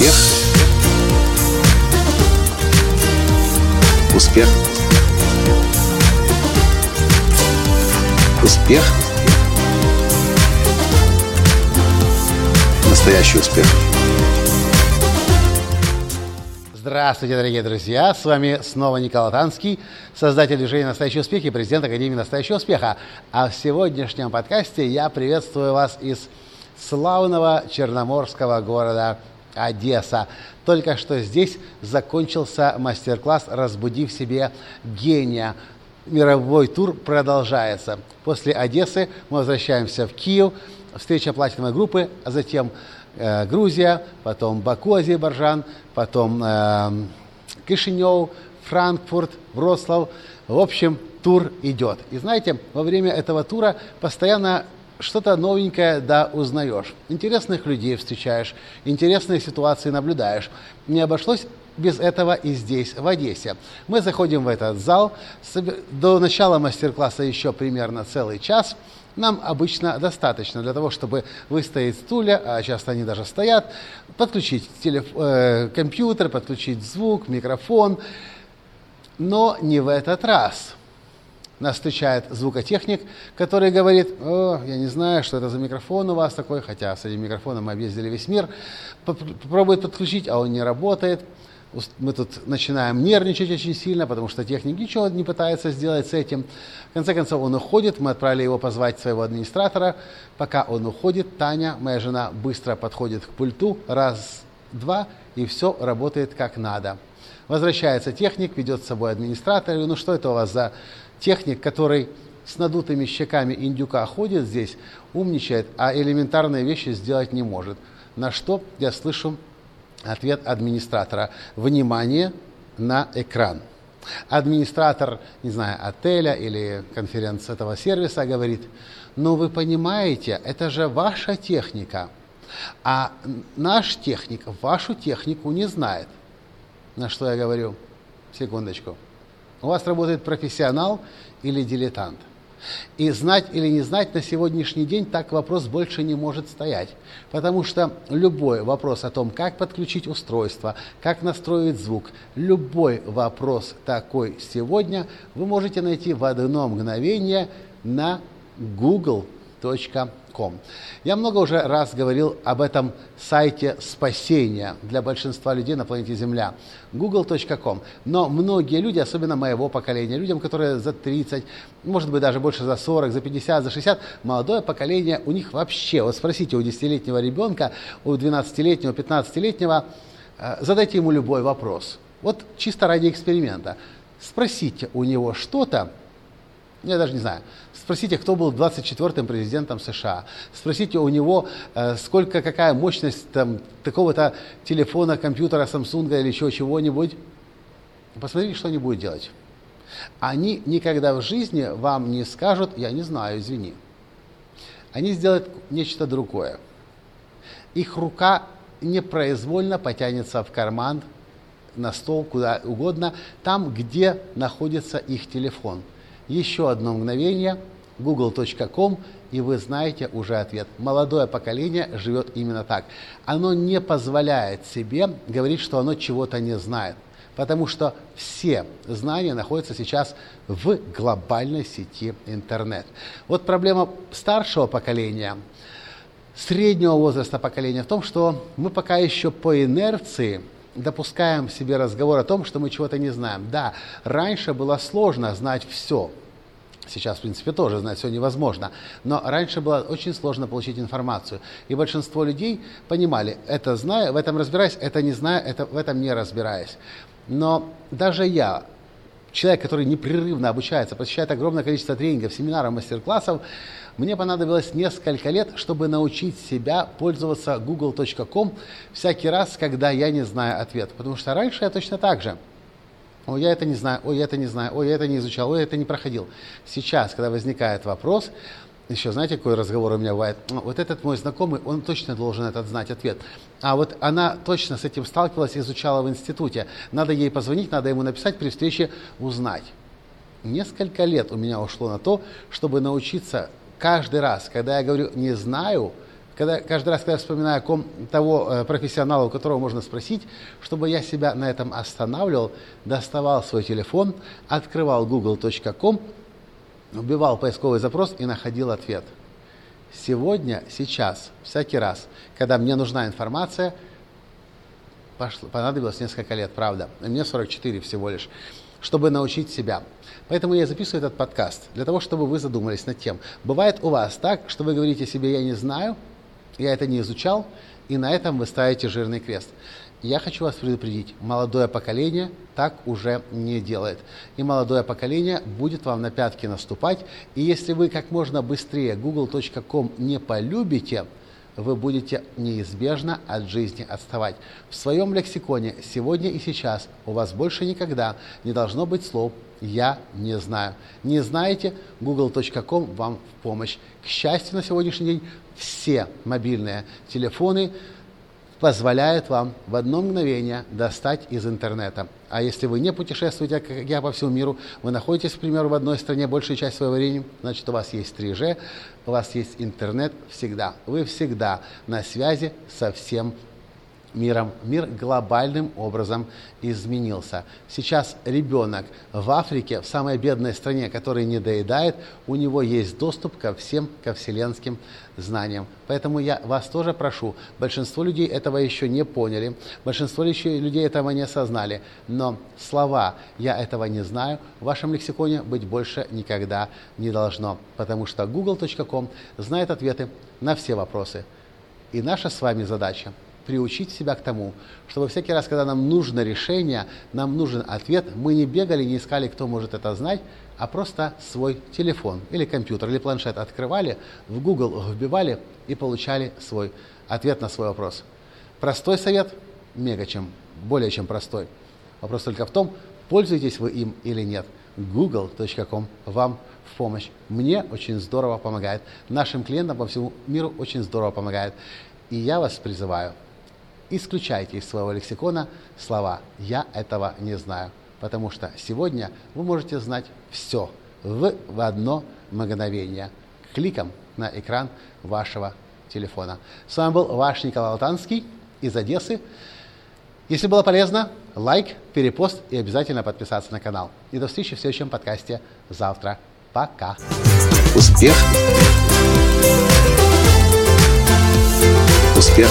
Успех. Успех. Успех. Настоящий успех. Здравствуйте, дорогие друзья! С вами снова Николай Танский, создатель движения «Настоящий успех» и президент Академии «Настоящего успеха». А в сегодняшнем подкасте я приветствую вас из славного черноморского города Одесса. Только что здесь закончился мастер-класс «Разбуди в себе гения». Мировой тур продолжается. После Одессы мы возвращаемся в Киев, встреча платиновой группы, а затем э, Грузия, потом Баку, Азербайджан, потом э, Кишинев, Франкфурт, Вроцлав. В общем, тур идет. И знаете, во время этого тура постоянно что-то новенькое, да, узнаешь. Интересных людей встречаешь, интересные ситуации наблюдаешь. Не обошлось без этого и здесь, в Одессе. Мы заходим в этот зал. До начала мастер-класса еще примерно целый час. Нам обычно достаточно для того, чтобы выставить стулья, а часто они даже стоят, подключить телеф... э, компьютер, подключить звук, микрофон. Но не в этот раз – нас встречает звукотехник, который говорит, о, я не знаю, что это за микрофон у вас такой, хотя с этим микрофоном мы объездили весь мир, попробует подключить, а он не работает. Мы тут начинаем нервничать очень сильно, потому что техник ничего не пытается сделать с этим. В конце концов, он уходит, мы отправили его позвать своего администратора. Пока он уходит, Таня, моя жена, быстро подходит к пульту, раз, два, и все работает как надо. Возвращается техник, ведет с собой администратор. Ну что это у вас за техник, который с надутыми щеками индюка ходит здесь, умничает, а элементарные вещи сделать не может. На что я слышу ответ администратора. Внимание на экран. Администратор, не знаю, отеля или конференц этого сервиса говорит, ну вы понимаете, это же ваша техника, а наш техник вашу технику не знает. На что я говорю, секундочку, у вас работает профессионал или дилетант. И знать или не знать на сегодняшний день так вопрос больше не может стоять. Потому что любой вопрос о том, как подключить устройство, как настроить звук, любой вопрос такой сегодня вы можете найти в одно мгновение на google.com google.com. Я много уже раз говорил об этом сайте спасения для большинства людей на планете Земля. google.com. Но многие люди, особенно моего поколения, людям, которые за 30, может быть даже больше за 40, за 50, за 60, молодое поколение, у них вообще, вот спросите у 10-летнего ребенка, у 12-летнего, 15-летнего, э, задайте ему любой вопрос. Вот чисто ради эксперимента. Спросите у него что-то, я даже не знаю. Спросите, кто был 24-м президентом США. Спросите у него, э, сколько, какая мощность там, такого-то телефона, компьютера, Samsung или еще чего-нибудь. Посмотрите, что они будут делать. Они никогда в жизни вам не скажут, я не знаю, извини. Они сделают нечто другое. Их рука непроизвольно потянется в карман, на стол, куда угодно, там, где находится их телефон – еще одно мгновение, google.com, и вы знаете уже ответ. Молодое поколение живет именно так. Оно не позволяет себе говорить, что оно чего-то не знает. Потому что все знания находятся сейчас в глобальной сети интернет. Вот проблема старшего поколения, среднего возраста поколения в том, что мы пока еще по инерции допускаем себе разговор о том, что мы чего-то не знаем. Да, раньше было сложно знать все. Сейчас, в принципе, тоже знать все невозможно. Но раньше было очень сложно получить информацию. И большинство людей понимали, это знаю, в этом разбираюсь, это не знаю, это, в этом не разбираюсь. Но даже я, человек, который непрерывно обучается, посещает огромное количество тренингов, семинаров, мастер-классов, мне понадобилось несколько лет, чтобы научить себя пользоваться google.com всякий раз, когда я не знаю ответ. Потому что раньше я точно так же – ой, я это не знаю, ой, я это не знаю, ой, я это не изучал, ой, я это не проходил. Сейчас, когда возникает вопрос, еще, знаете, какой разговор у меня бывает? «Ну, вот этот мой знакомый, он точно должен этот знать ответ. А вот она точно с этим сталкивалась, изучала в институте. Надо ей позвонить, надо ему написать, при встрече узнать. Несколько лет у меня ушло на то, чтобы научиться каждый раз, когда я говорю «не знаю», когда, каждый раз, когда я вспоминаю о ком, того э, профессионала, у которого можно спросить, чтобы я себя на этом останавливал, доставал свой телефон, открывал google.com, убивал поисковый запрос и находил ответ. Сегодня, сейчас, всякий раз, когда мне нужна информация, пошло, понадобилось несколько лет, правда. Мне 44 всего лишь чтобы научить себя. Поэтому я записываю этот подкаст, для того, чтобы вы задумались над тем. Бывает у вас так, что вы говорите себе «я не знаю», «я это не изучал», и на этом вы ставите жирный крест. Я хочу вас предупредить, молодое поколение так уже не делает. И молодое поколение будет вам на пятки наступать. И если вы как можно быстрее google.com не полюбите – вы будете неизбежно от жизни отставать. В своем лексиконе сегодня и сейчас у вас больше никогда не должно быть слов «я не знаю». Не знаете, google.com вам в помощь. К счастью, на сегодняшний день все мобильные телефоны позволяет вам в одно мгновение достать из интернета. А если вы не путешествуете, как я, по всему миру, вы находитесь, к примеру, в одной стране большую часть своего времени, значит, у вас есть 3G, у вас есть интернет всегда. Вы всегда на связи со всем миром. Мир глобальным образом изменился. Сейчас ребенок в Африке, в самой бедной стране, который не доедает, у него есть доступ ко всем, ко вселенским знаниям. Поэтому я вас тоже прошу, большинство людей этого еще не поняли, большинство людей этого не осознали, но слова «я этого не знаю» в вашем лексиконе быть больше никогда не должно, потому что google.com знает ответы на все вопросы. И наша с вами задача – приучить себя к тому, чтобы всякий раз, когда нам нужно решение, нам нужен ответ, мы не бегали, не искали, кто может это знать, а просто свой телефон или компьютер или планшет открывали, в Google вбивали и получали свой ответ на свой вопрос. Простой совет, мега чем, более чем простой. Вопрос только в том, пользуетесь вы им или нет. google.com вам в помощь. Мне очень здорово помогает. Нашим клиентам по всему миру очень здорово помогает. И я вас призываю исключайте из своего лексикона слова «я этого не знаю», потому что сегодня вы можете знать все в, в одно мгновение кликом на экран вашего телефона. С вами был ваш Николай Алтанский из Одессы. Если было полезно, лайк, перепост и обязательно подписаться на канал. И до встречи в следующем подкасте завтра. Пока. Успех. Успех.